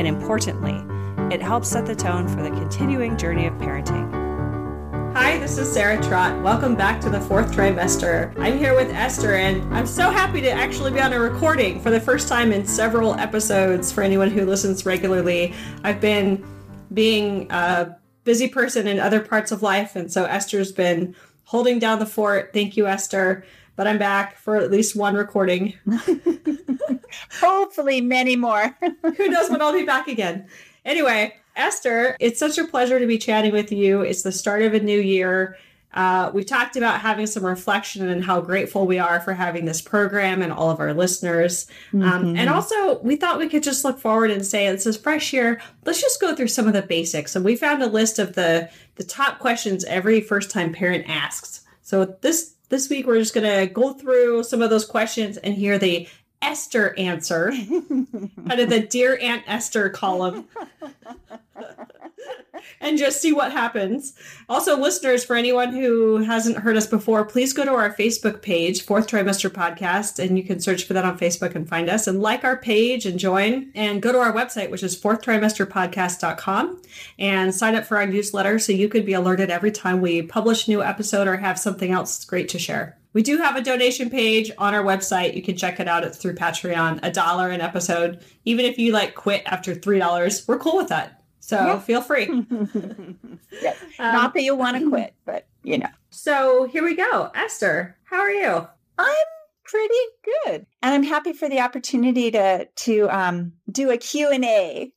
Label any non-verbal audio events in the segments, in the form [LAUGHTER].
And importantly, it helps set the tone for the continuing journey of parenting. Hi, this is Sarah Trott. Welcome back to the fourth trimester. I'm here with Esther, and I'm so happy to actually be on a recording for the first time in several episodes for anyone who listens regularly. I've been being a busy person in other parts of life, and so Esther's been holding down the fort. Thank you, Esther. But I'm back for at least one recording. [LAUGHS] Hopefully, many more. [LAUGHS] Who knows when I'll be back again? Anyway, Esther, it's such a pleasure to be chatting with you. It's the start of a new year. Uh, we talked about having some reflection and how grateful we are for having this program and all of our listeners. Um, mm-hmm. Um, and also, we thought we could just look forward and say, it's a fresh year. Let's just go through some of the basics. And we found a list of the the top questions every first time parent asks. So this this week we're just going to go through some of those questions and hear the Esther answer, [LAUGHS] kind of the Dear Aunt Esther column, [LAUGHS] [LAUGHS] and just see what happens. Also, listeners, for anyone who hasn't heard us before, please go to our Facebook page, Fourth Trimester Podcast, and you can search for that on Facebook and find us and like our page and join. And go to our website, which is fourthtrimesterpodcast.com, and sign up for our newsletter so you could be alerted every time we publish a new episode or have something else great to share. We do have a donation page on our website. You can check it out. It's through Patreon, a dollar an episode. Even if you like quit after three dollars, we're cool with that. So yeah. feel free. [LAUGHS] yes. Um, Not that you want to quit, but you know. So here we go. Esther, how are you? I'm pretty good, and I'm happy for the opportunity to to um, do a Q and A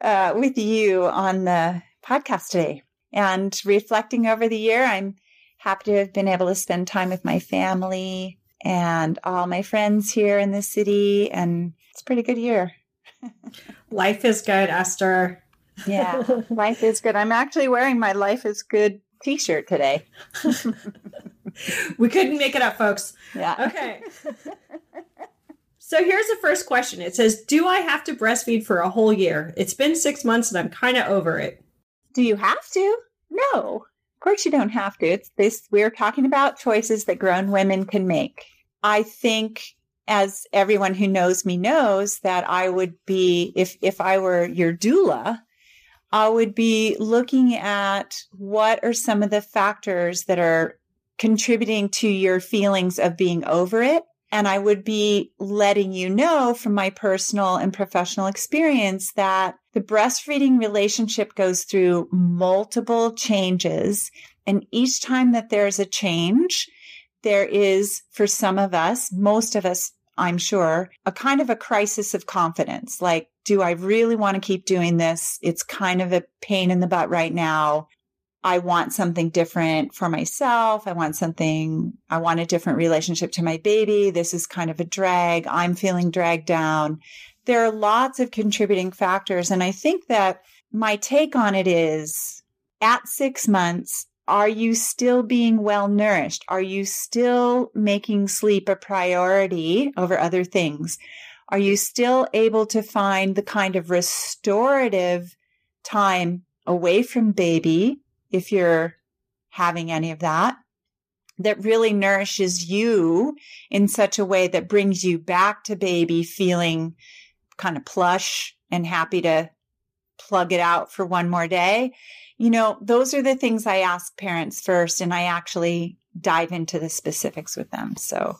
uh, with you on the podcast today. And reflecting over the year, I'm happy to have been able to spend time with my family and all my friends here in the city. And it's a pretty good year. [LAUGHS] life is good, Esther. Yeah, life is good. I'm actually wearing my Life is Good t shirt today. [LAUGHS] we couldn't make it up, folks. Yeah. Okay. So here's the first question. It says, Do I have to breastfeed for a whole year? It's been six months and I'm kind of over it. Do you have to? No. Of course, you don't have to. It's this, we're talking about choices that grown women can make. I think as everyone who knows me knows that I would be, if, if I were your doula, I would be looking at what are some of the factors that are contributing to your feelings of being over it. And I would be letting you know from my personal and professional experience that the breastfeeding relationship goes through multiple changes. And each time that there's a change, there is, for some of us, most of us, I'm sure, a kind of a crisis of confidence. Like, do I really want to keep doing this? It's kind of a pain in the butt right now. I want something different for myself. I want something, I want a different relationship to my baby. This is kind of a drag. I'm feeling dragged down there are lots of contributing factors. And I think that my take on it is at six months, are you still being well nourished? Are you still making sleep a priority over other things? Are you still able to find the kind of restorative time away from baby if you're having any of that? That really nourishes you in such a way that brings you back to baby feeling kind of plush and happy to plug it out for one more day. You know, those are the things I ask parents first, and I actually dive into the specifics with them. So,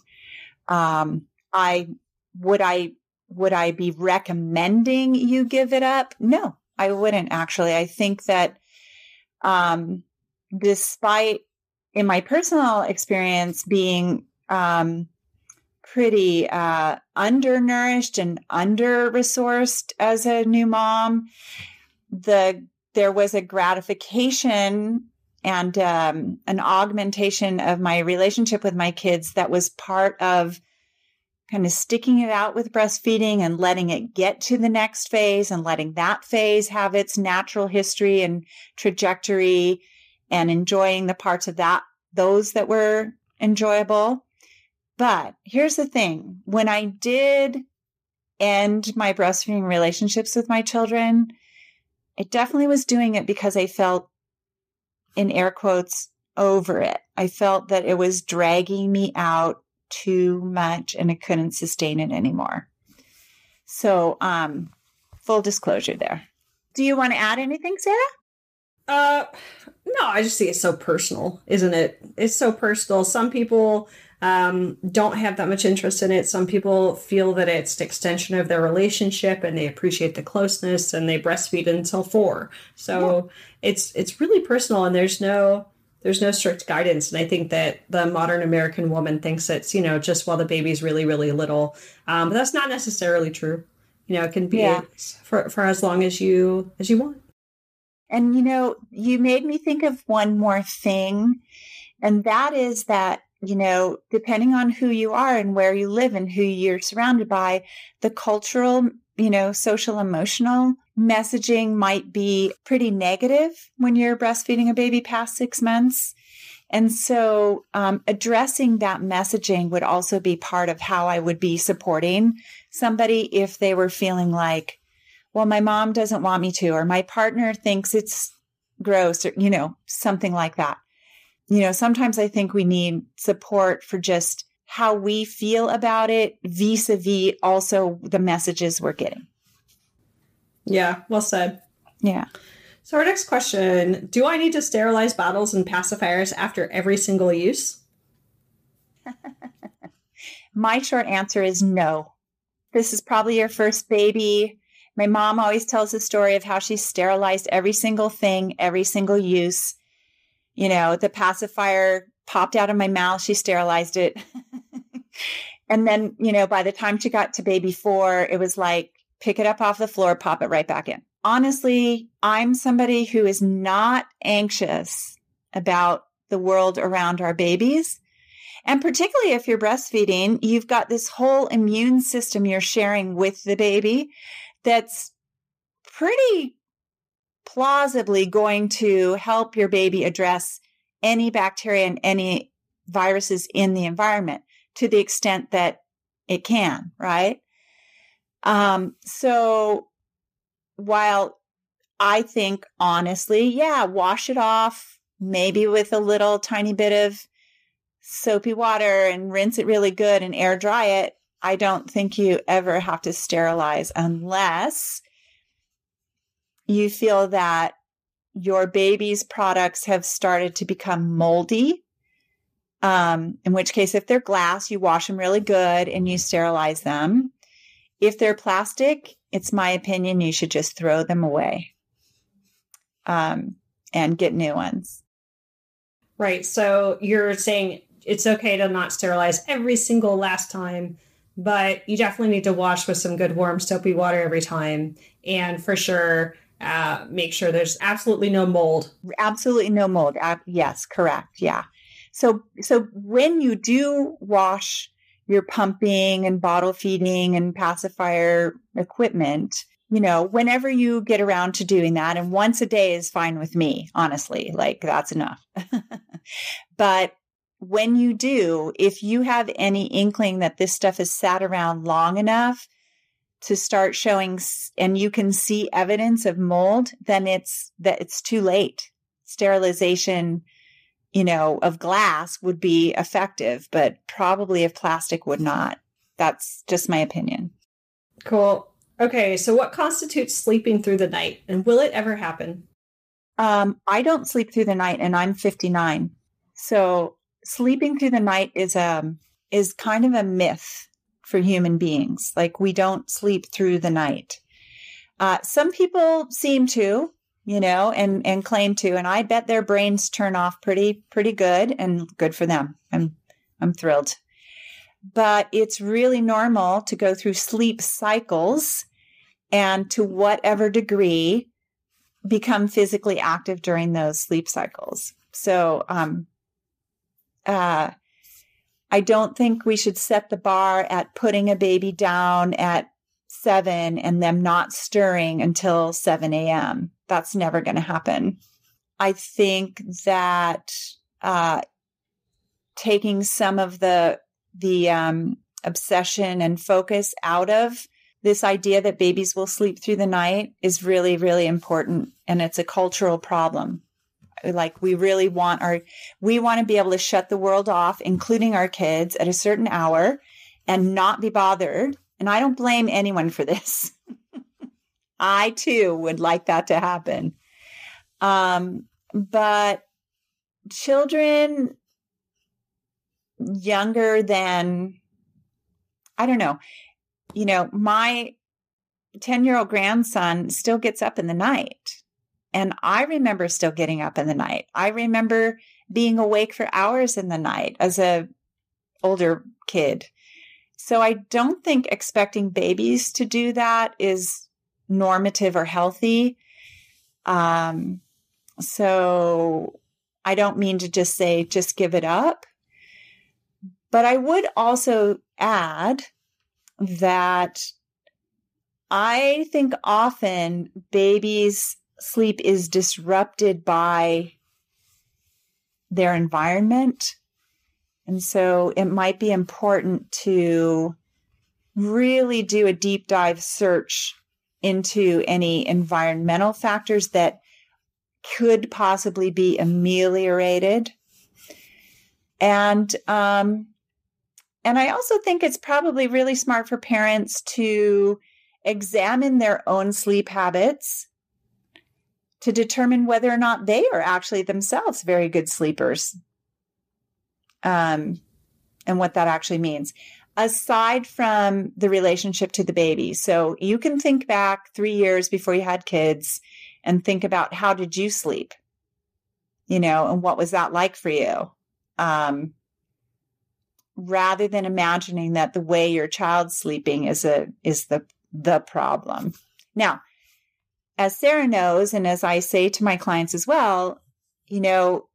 um, I would I would I be recommending you give it up? No, I wouldn't actually. I think that, um, despite in my personal experience being um, pretty uh, undernourished and under resourced as a new mom. The there was a gratification and um, an augmentation of my relationship with my kids that was part of kind of sticking it out with breastfeeding and letting it get to the next phase and letting that phase have its natural history and trajectory and enjoying the parts of that, those that were enjoyable. But here's the thing when I did end my breastfeeding relationships with my children, I definitely was doing it because I felt, in air quotes, over it. I felt that it was dragging me out too much and I couldn't sustain it anymore. So, um, full disclosure there. Do you want to add anything, Sarah? Uh, no, I just think it's so personal, isn't it? It's so personal. Some people um, don't have that much interest in it. Some people feel that it's an extension of their relationship and they appreciate the closeness and they breastfeed until four. So yeah. it's it's really personal and there's no there's no strict guidance. And I think that the modern American woman thinks it's, you know, just while the baby's really, really little. Um, but that's not necessarily true. You know, it can be yeah. for, for as long as you as you want. And you know, you made me think of one more thing, and that is that, you know, depending on who you are and where you live and who you're surrounded by, the cultural, you know, social emotional messaging might be pretty negative when you're breastfeeding a baby past six months. And so, um, addressing that messaging would also be part of how I would be supporting somebody if they were feeling like, well, my mom doesn't want me to, or my partner thinks it's gross, or, you know, something like that. You know, sometimes I think we need support for just how we feel about it vis a vis also the messages we're getting. Yeah, well said. Yeah. So, our next question Do I need to sterilize bottles and pacifiers after every single use? [LAUGHS] My short answer is no. This is probably your first baby. My mom always tells the story of how she sterilized every single thing, every single use. You know, the pacifier popped out of my mouth, she sterilized it. [LAUGHS] and then, you know, by the time she got to baby four, it was like, pick it up off the floor, pop it right back in. Honestly, I'm somebody who is not anxious about the world around our babies. And particularly if you're breastfeeding, you've got this whole immune system you're sharing with the baby that's pretty plausibly going to help your baby address any bacteria and any viruses in the environment to the extent that it can, right? Um, so while I think honestly, yeah, wash it off, maybe with a little tiny bit of soapy water and rinse it really good and air dry it. I don't think you ever have to sterilize unless you feel that your baby's products have started to become moldy. Um, in which case, if they're glass, you wash them really good and you sterilize them. If they're plastic, it's my opinion you should just throw them away um, and get new ones. Right. So you're saying it's okay to not sterilize every single last time but you definitely need to wash with some good warm soapy water every time and for sure uh, make sure there's absolutely no mold. Absolutely no mold. Uh, yes correct yeah. So so when you do wash your pumping and bottle feeding and pacifier equipment you know whenever you get around to doing that and once a day is fine with me honestly like that's enough. [LAUGHS] But when you do, if you have any inkling that this stuff has sat around long enough to start showing and you can see evidence of mold, then it's that it's too late. Sterilization, you know, of glass would be effective, but probably of plastic would not. That's just my opinion. Cool. Okay, so what constitutes sleeping through the night and will it ever happen? Um, I don't sleep through the night and I'm 59. So sleeping through the night is um is kind of a myth for human beings. Like we don't sleep through the night. Uh, some people seem to, you know, and and claim to, and I bet their brains turn off pretty pretty good, and good for them. I'm I'm thrilled. But it's really normal to go through sleep cycles, and to whatever degree, become physically active during those sleep cycles. So um, uh, I don't think we should set the bar at putting a baby down at seven and them not stirring until 7 a.m. That's never going to happen. I think that uh, taking some of the the um, obsession and focus out of this idea that babies will sleep through the night is really really important and it's a cultural problem like we really want our we want to be able to shut the world off including our kids at a certain hour and not be bothered. And i don't blame anyone for this. [LAUGHS] I too would like that to happen. Um but children younger than i don't know you know my 10 year old grandson still gets up in the night and I remember still getting up in the night. I remember being awake for hours in the night as a older kid. So I don't think expecting babies to do that is normative or healthy. Um, so I don't mean to just say, just give it up. But I would also add that I think often babies sleep is disrupted by their environment. And so it might be important to really do a deep dive search into any environmental factors that could possibly be ameliorated. And um, and I also think it's probably really smart for parents to examine their own sleep habits to determine whether or not they are actually themselves very good sleepers um, and what that actually means. Aside from the relationship to the baby. So you can think back three years before you had kids and think about how did you sleep? You know and what was that like for you? Um, rather than imagining that the way your child's sleeping is a is the the problem. Now as Sarah knows, and as I say to my clients as well, you know,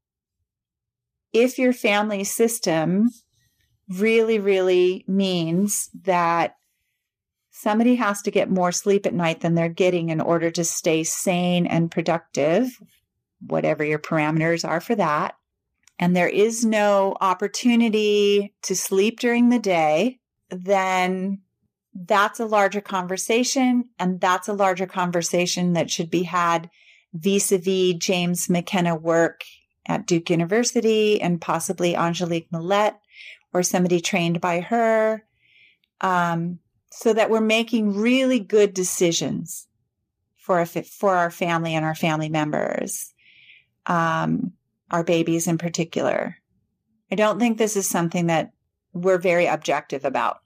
if your family system really, really means that somebody has to get more sleep at night than they're getting in order to stay sane and productive, whatever your parameters are for that, and there is no opportunity to sleep during the day, then that's a larger conversation. And that's a larger conversation that should be had vis a vis James McKenna work at Duke University and possibly Angelique Millette or somebody trained by her. Um, so that we're making really good decisions for a, for our family and our family members, um, our babies in particular. I don't think this is something that we're very objective about.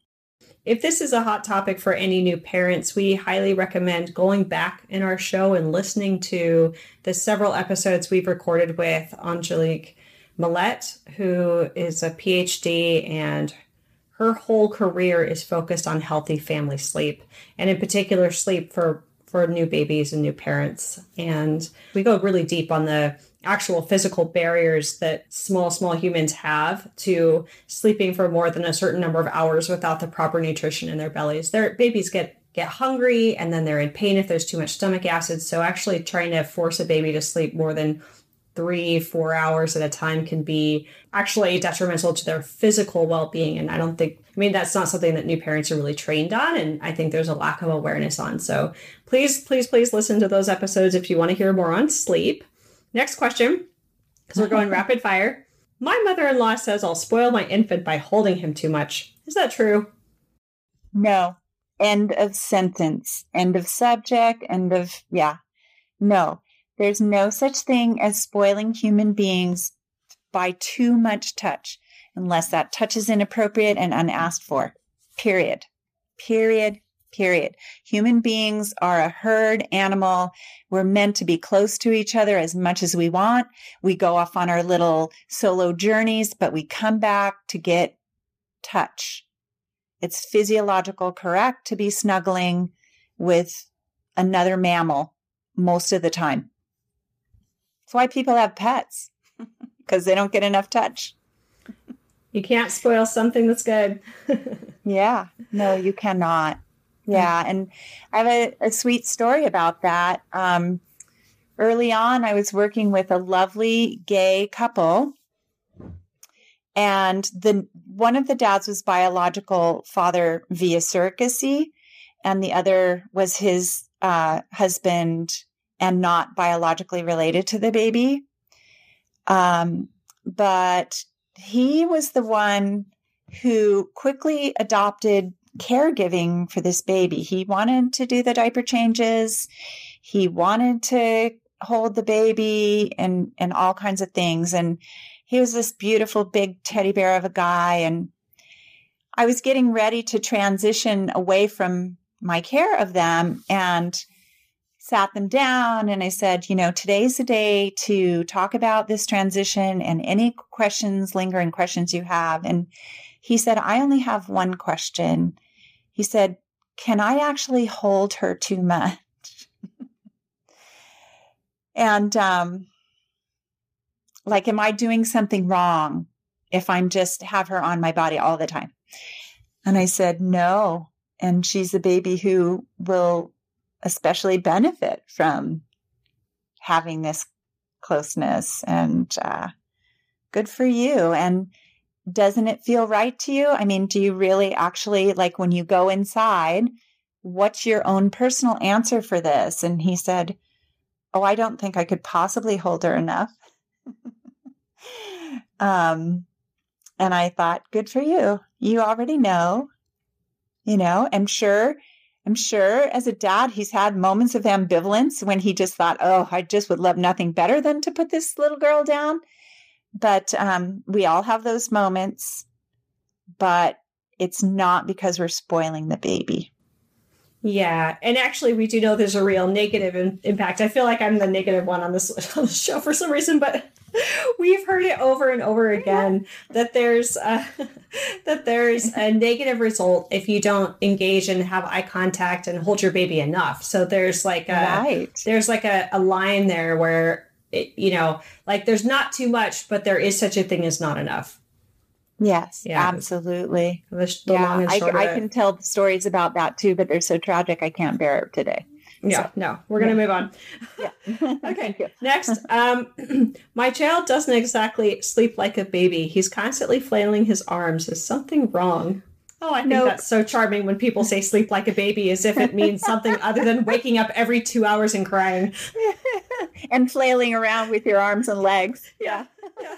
If this is a hot topic for any new parents, we highly recommend going back in our show and listening to the several episodes we've recorded with Angelique Millette, who is a PhD and her whole career is focused on healthy family sleep and in particular sleep for for new babies and new parents. And we go really deep on the actual physical barriers that small, small humans have to sleeping for more than a certain number of hours without the proper nutrition in their bellies. Their babies get get hungry and then they're in pain if there's too much stomach acid. So actually trying to force a baby to sleep more than three, four hours at a time can be actually detrimental to their physical well-being. And I don't think I mean that's not something that new parents are really trained on. And I think there's a lack of awareness on. So please, please, please listen to those episodes if you want to hear more on sleep. Next question, because we're going [LAUGHS] rapid fire. My mother in law says I'll spoil my infant by holding him too much. Is that true? No. End of sentence. End of subject. End of, yeah. No. There's no such thing as spoiling human beings by too much touch, unless that touch is inappropriate and unasked for. Period. Period period. Human beings are a herd animal. We're meant to be close to each other as much as we want. We go off on our little solo journeys, but we come back to get touch. It's physiological correct to be snuggling with another mammal most of the time. That's why people have pets [LAUGHS] because they don't get enough touch. You can't spoil something that's good. [LAUGHS] yeah. No, you cannot. Yeah. And I have a, a sweet story about that. Um, early on, I was working with a lovely gay couple. And the one of the dads was biological father via surrogacy, and the other was his uh, husband and not biologically related to the baby. Um, but he was the one who quickly adopted caregiving for this baby. He wanted to do the diaper changes. He wanted to hold the baby and, and all kinds of things. And he was this beautiful big teddy bear of a guy. And I was getting ready to transition away from my care of them and sat them down and I said, you know, today's the day to talk about this transition and any questions, lingering questions you have. And he said, I only have one question. He said, Can I actually hold her too much? [LAUGHS] and um, like, am I doing something wrong if I'm just have her on my body all the time? And I said, No. And she's a baby who will especially benefit from having this closeness and uh, good for you. And doesn't it feel right to you? I mean, do you really actually like when you go inside? What's your own personal answer for this? And he said, Oh, I don't think I could possibly hold her enough. [LAUGHS] um, and I thought, good for you. You already know, you know, I'm sure I'm sure as a dad, he's had moments of ambivalence when he just thought, oh, I just would love nothing better than to put this little girl down. But um, we all have those moments, but it's not because we're spoiling the baby. Yeah, and actually, we do know there's a real negative in- impact. I feel like I'm the negative one on this [LAUGHS] on the show for some reason, but [LAUGHS] we've heard it over and over again that there's a, [LAUGHS] that there's a negative result if you don't engage and have eye contact and hold your baby enough. So there's like a right. there's like a, a line there where it, you know like there's not too much, but there is such a thing as not enough. Yes, yeah, absolutely. The, the yeah, I, I can tell stories about that too, but they're so tragic I can't bear it today. Yeah, so, no, we're gonna yeah. move on. Yeah. [LAUGHS] [LAUGHS] okay. Next, [LAUGHS] um, [CLEARS THROAT] my child doesn't exactly sleep like a baby. He's constantly flailing his arms. Is something wrong? Oh, I think nope. that's so charming when people say sleep like a baby as if it means something other than waking up every two hours and crying. [LAUGHS] and flailing around with your arms and legs. Yeah. yeah.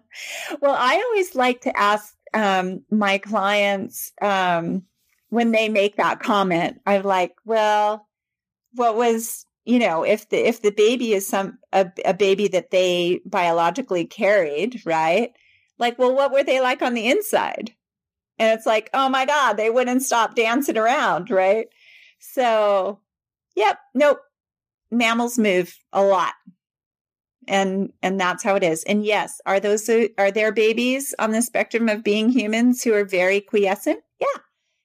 [LAUGHS] well, I always like to ask um, my clients um, when they make that comment, I'm like, well, what was you know if the if the baby is some a, a baby that they biologically carried right like well what were they like on the inside and it's like, oh my God, they wouldn't stop dancing around, right? So, yep, nope. Mammals move a lot. And and that's how it is. And yes, are those are there babies on the spectrum of being humans who are very quiescent? Yeah.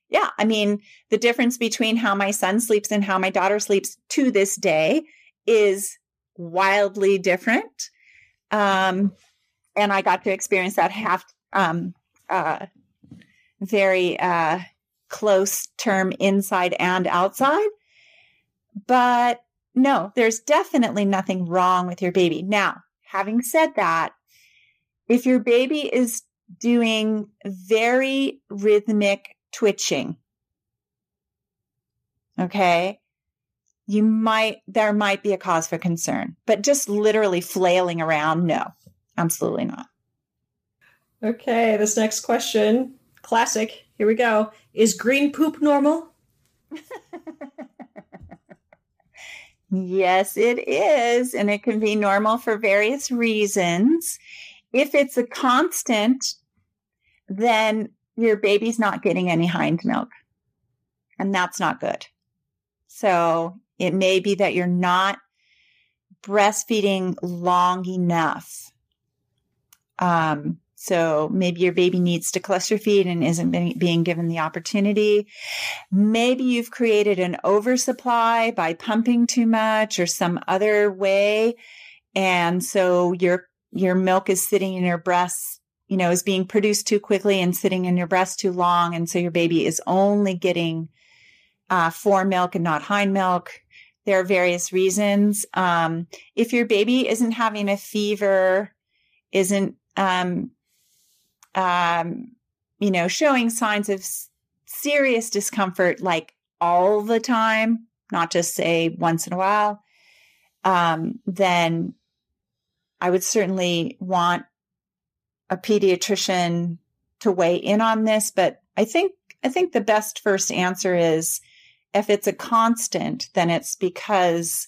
Yeah, I mean, the difference between how my son sleeps and how my daughter sleeps to this day is wildly different. Um, and I got to experience that half um, uh, very uh, close term inside and outside. But no, there's definitely nothing wrong with your baby. Now, having said that, if your baby is doing very rhythmic twitching, okay, you might, there might be a cause for concern, but just literally flailing around, no, absolutely not. Okay, this next question classic. Here we go. Is green poop normal? [LAUGHS] yes, it is. And it can be normal for various reasons. If it's a constant, then your baby's not getting any hind milk. And that's not good. So it may be that you're not breastfeeding long enough. Um, so maybe your baby needs to cluster feed and isn't being given the opportunity. Maybe you've created an oversupply by pumping too much or some other way. And so your, your milk is sitting in your breasts you know, is being produced too quickly and sitting in your breast too long. And so your baby is only getting uh, fore milk and not hind milk. There are various reasons. Um, if your baby isn't having a fever, isn't, um, um, you know, showing signs of serious discomfort like all the time, not just say once in a while, um, then I would certainly want a pediatrician to weigh in on this. But I think I think the best first answer is if it's a constant, then it's because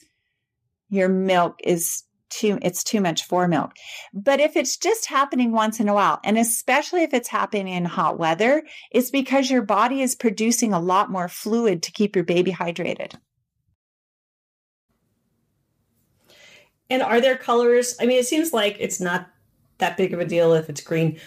your milk is too it's too much for milk. But if it's just happening once in a while, and especially if it's happening in hot weather, it's because your body is producing a lot more fluid to keep your baby hydrated. And are there colors? I mean, it seems like it's not that big of a deal if it's green.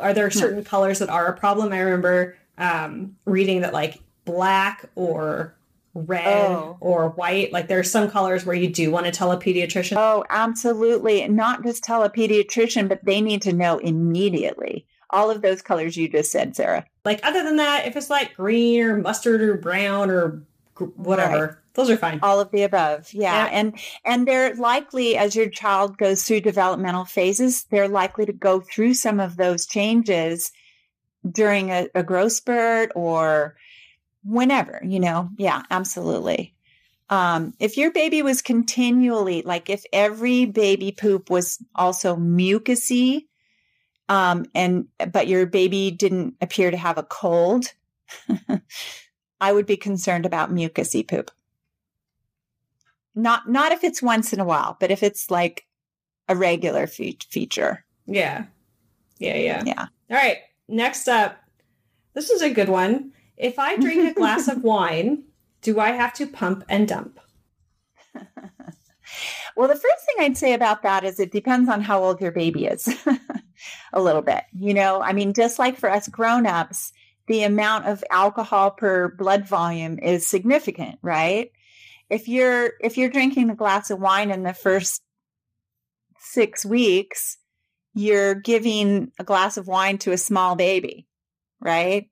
Are there certain no. colors that are a problem? I remember um, reading that like black or red oh. or white, like there's some colors where you do want to tell a pediatrician. Oh, absolutely. Not just tell a pediatrician, but they need to know immediately. All of those colors you just said, Sarah. Like other than that, if it's like green or mustard or brown or whatever. Right. Those are fine. All of the above. Yeah. yeah. And and they're likely as your child goes through developmental phases, they're likely to go through some of those changes during a, a growth spurt or whenever, you know. Yeah, absolutely. Um, if your baby was continually like if every baby poop was also mucusy, um, and but your baby didn't appear to have a cold, [LAUGHS] I would be concerned about mucusy poop. Not not if it's once in a while, but if it's like a regular fe- feature. Yeah. Yeah, yeah. Yeah. All right. Next up. This is a good one. If I drink a glass of [LAUGHS] wine, do I have to pump and dump? [LAUGHS] well, the first thing I'd say about that is it depends on how old your baby is. [LAUGHS] a little bit. You know, I mean, just like for us grown-ups, the amount of alcohol per blood volume is significant, right? if you're if you're drinking a glass of wine in the first six weeks you're giving a glass of wine to a small baby right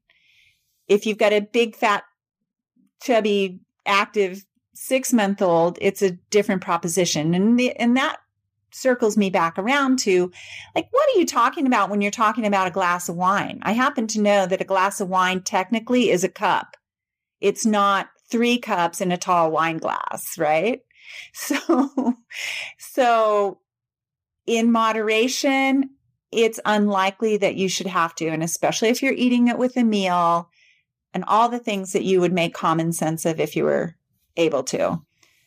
if you've got a big fat chubby active six month old it's a different proposition. And the, and that circles me back around to like what are you talking about when you're talking about a glass of wine? I happen to know that a glass of wine technically is a cup. It's not three cups in a tall wine glass, right? [LAUGHS] So, so in moderation, it's unlikely that you should have to, and especially if you're eating it with a meal and all the things that you would make common sense of if you were able to.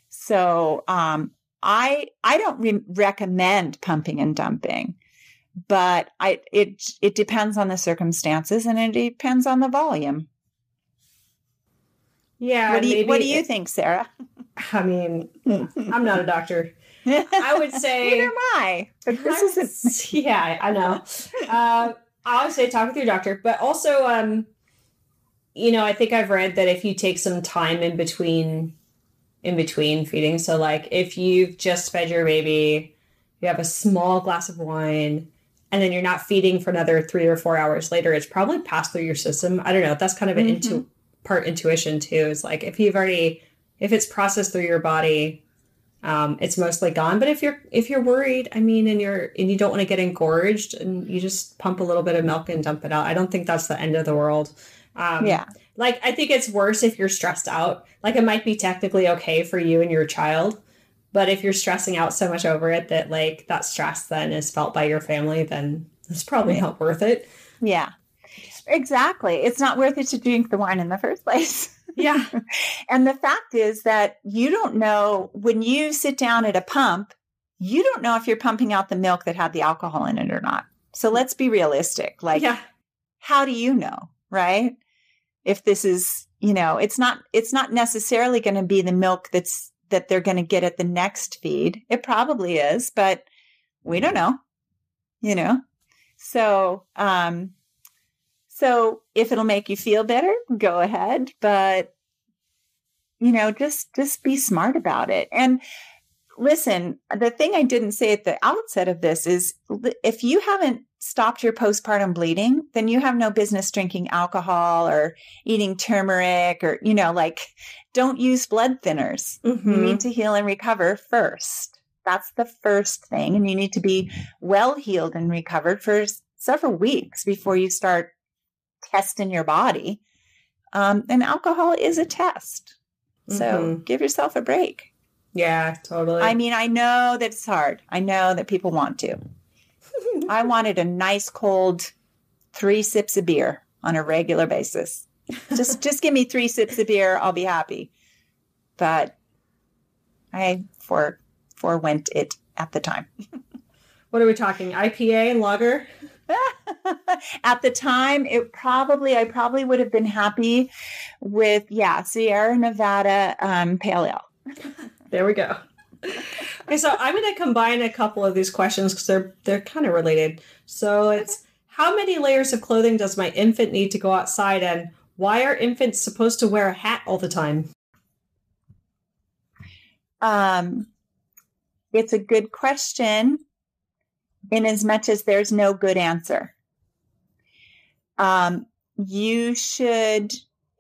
So, um, I I don't re- recommend pumping and dumping, but I it it depends on the circumstances and it depends on the volume. Yeah. What do you, what do you think, Sarah? [LAUGHS] I mean, I'm not a doctor. [LAUGHS] I would say neither am I. But this isn't. [LAUGHS] Yeah, I know. Uh, I would say talk with your doctor, but also, um, you know, I think I've read that if you take some time in between, in between feeding, so like if you've just fed your baby, you have a small glass of wine, and then you're not feeding for another three or four hours later, it's probably passed through your system. I don't know. That's kind of an mm-hmm. into part intuition too. Is like if you've already if it's processed through your body, um, it's mostly gone. But if you're if you're worried, I mean, and you're and you don't want to get engorged, and you just pump a little bit of milk and dump it out. I don't think that's the end of the world. Um, yeah. Like I think it's worse if you're stressed out. Like it might be technically okay for you and your child, but if you're stressing out so much over it that like that stress then is felt by your family, then it's probably not worth it. Yeah. Exactly. It's not worth it to drink the wine in the first place. [LAUGHS] Yeah. and the fact is that you don't know when you sit down at a pump, you don't know if you're pumping out the milk that had the alcohol in it or not. So let's be realistic. Like, yeah. how do you know, right? If this is, you know, it's not, it's not necessarily going to be the milk that's, that they're going to get at the next feed. It probably is, but we don't know, you know? So, um, so if it'll make you feel better, go ahead. But you know, just just be smart about it. And listen, the thing I didn't say at the outset of this is if you haven't stopped your postpartum bleeding, then you have no business drinking alcohol or eating turmeric or, you know, like don't use blood thinners. Mm-hmm. You need to heal and recover first. That's the first thing. And you need to be well healed and recovered for several weeks before you start testing your body. Um, and alcohol is a test. So Mhm. give yourself a break. yeah, totally. I mean, I know that it's hard. I know that people want to. I wanted a nice cold three sips of beer on a regular basis. Just [LAUGHS] just give me three sips of beer, I'll be happy. But I for forewent it at the time. [LAUGHS] what are we talking? IPA and lager? [LAUGHS] at the time, it probably I probably would have been happy with yeah Sierra Nevada um, Pale Ale. There we go. Okay, so I'm going to combine a couple of these questions because they're they're kind of related. So it's how many layers of clothing does my infant need to go outside, and why are infants supposed to wear a hat all the time? Um, it's a good question, in as much as there's no good answer. Um, you should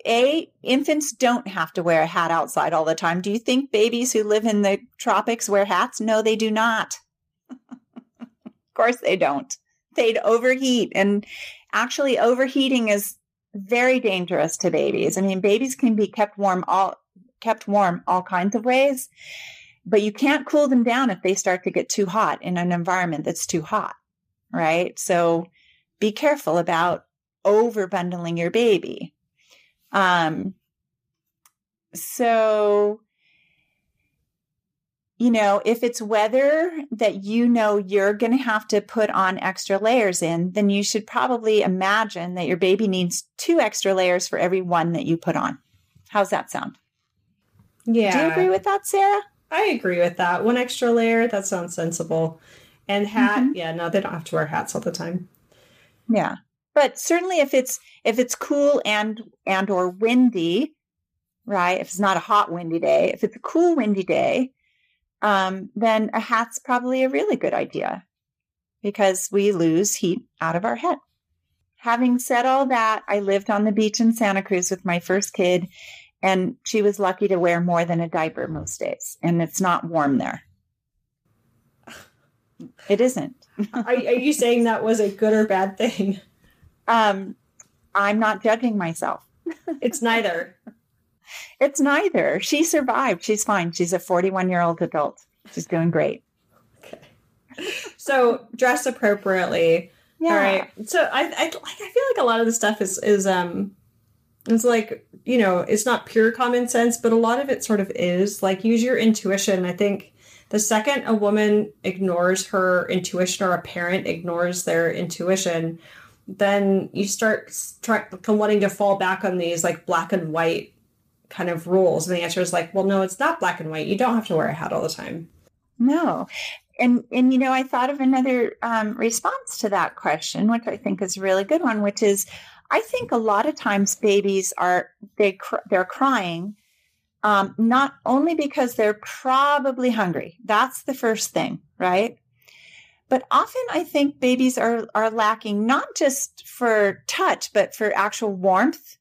a infants don't have to wear a hat outside all the time. Do you think babies who live in the tropics wear hats? No, they do not. [LAUGHS] of course, they don't. They'd overheat, and actually, overheating is very dangerous to babies. I mean, babies can be kept warm all kept warm all kinds of ways, but you can't cool them down if they start to get too hot in an environment that's too hot, right? So be careful about over bundling your baby. Um, so, you know, if it's weather that you know you're going to have to put on extra layers in, then you should probably imagine that your baby needs two extra layers for every one that you put on. How's that sound? Yeah, Do you agree with that, Sarah? I agree with that. One extra layer that sounds sensible. And hat, Mhm. yeah, no, they don't have to wear hats all the time. Yeah. But certainly if it's if it's cool and and or windy, right? If it's not a hot windy day, if it's a cool windy day, um, then a hat's probably a really good idea because we lose heat out of our head. Having said all that, I lived on the beach in Santa Cruz with my first kid, and she was lucky to wear more than a diaper most days, and it's not warm there. [LAUGHS] It isn't. are, are you saying that was a good or bad thing? Um, I'm not judging myself. It's neither. It's neither. She survived. She's fine. She's a 41 year old adult. She's doing great. Okay. So dress appropriately. Yeah. All right. So I, I like I feel like a lot of the stuff is is um it's like, you know, it's not pure common sense, but a lot of it sort of is. Like use your intuition. I think the second a woman ignores her intuition or a parent ignores their intuition, then you start try, wanting to fall back on these like black and white kind of rules. And the answer is like, well, no, it's not black and white. You don't have to wear a hat all the time. No. And and you know, I thought of another um, response to that question, which I think is a really good one, which is, I think a lot of times babies are they cr- they're crying, um, not only because they're probably hungry. That's the first thing, right? But often I think babies are are lacking not just for touch, but for actual warmth.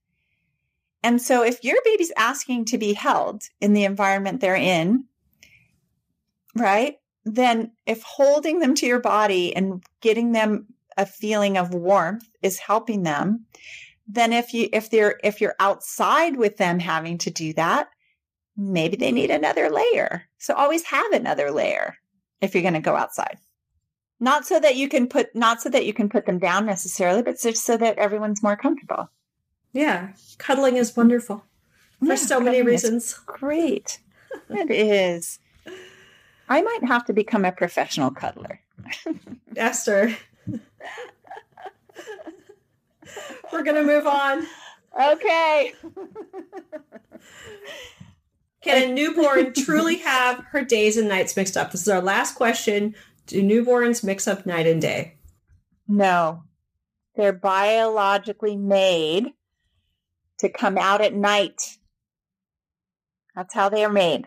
And so, if your baby's asking to be held in the environment they're in, right? Then if holding them to your body and getting them a feeling of warmth is helping them, then if you if they're if you're outside with them having to do that, maybe they need another layer. So always have another layer if you're going to go outside. Not so that you can put not so that you can put them down necessarily, but just so that everyone's more comfortable. Yeah. Cuddling is wonderful for Yeah, so many reasons. Great. [LAUGHS] It is. I might have to become a professional cuddler. [LAUGHS] Esther. We're going to move on. Okay. Can a newborn truly have her days and nights mixed up? This is our last question. Do newborns mix up night and day? No, they're biologically made to come out at night. That's how they are made.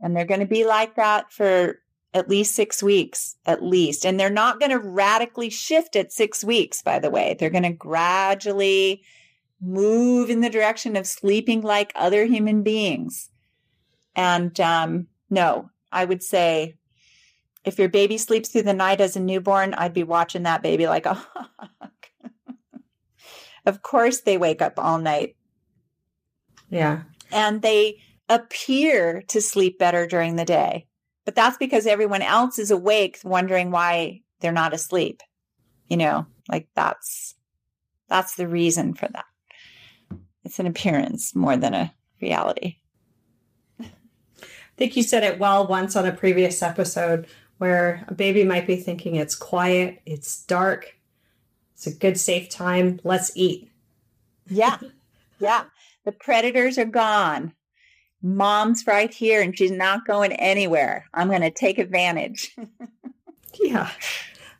And they're going to be like that for at least six weeks, at least. And they're not going to radically shift at six weeks, by the way. They're going to gradually move in the direction of sleeping like other human beings. And um, no, I would say if your baby sleeps through the night as a newborn, I'd be watching that baby like a [LAUGHS] hawk. of course, they wake up all night. Yeah. And they appear to sleep better during the day. But that's because everyone else is awake wondering why they're not asleep. You know, like that's that's the reason for that. It's an appearance more than a reality. I think you said it well once on a previous episode where a baby might be thinking it's quiet, it's dark, it's a good safe time, let's eat. Yeah. Yeah. The predators are gone mom's right here and she's not going anywhere. I'm going to take advantage. [LAUGHS] yeah.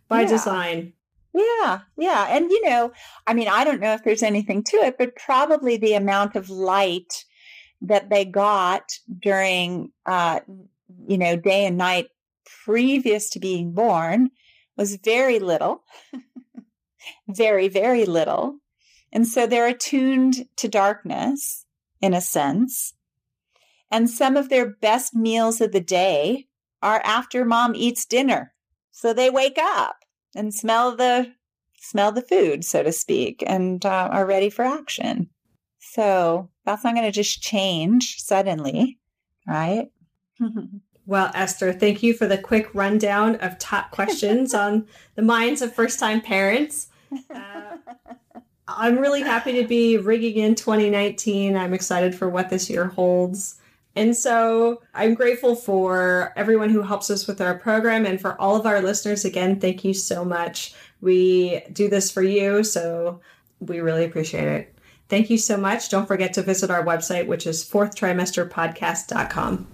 By yeah. design. Yeah. Yeah. And, you know, I mean, I don't know if there's anything to it, but probably the amount of light that they got during, uh, you know, day and night previous to being born was very little, [LAUGHS] very, very little. And so they're attuned to darkness in a sense. And some of their best meals of the day are after mom eats dinner. So they wake up and smell the smell the food, so to speak, and uh, are ready for action. So that's not going to just change suddenly, right? [LAUGHS] well, Esther, thank you for the quick rundown of top questions [LAUGHS] on the minds of first time parents. Uh, I'm really happy to be rigging in 2019. I'm excited for what this year holds. And so I'm grateful for everyone who helps us with our program and for all of our listeners. Again, thank you so much. We do this for you, so we really appreciate it. Thank you so much. Don't forget to visit our website, which is fourthtrimesterpodcast.com.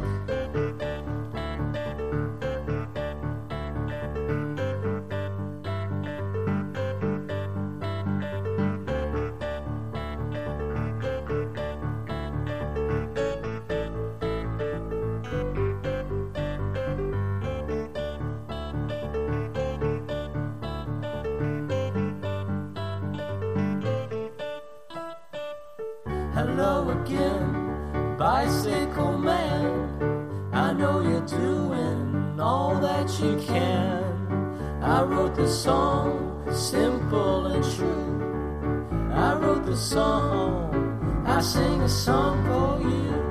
hello again, bicycle man. I know you're doing all that you can. I wrote the song, simple and true. I wrote the song, I sing a song for you.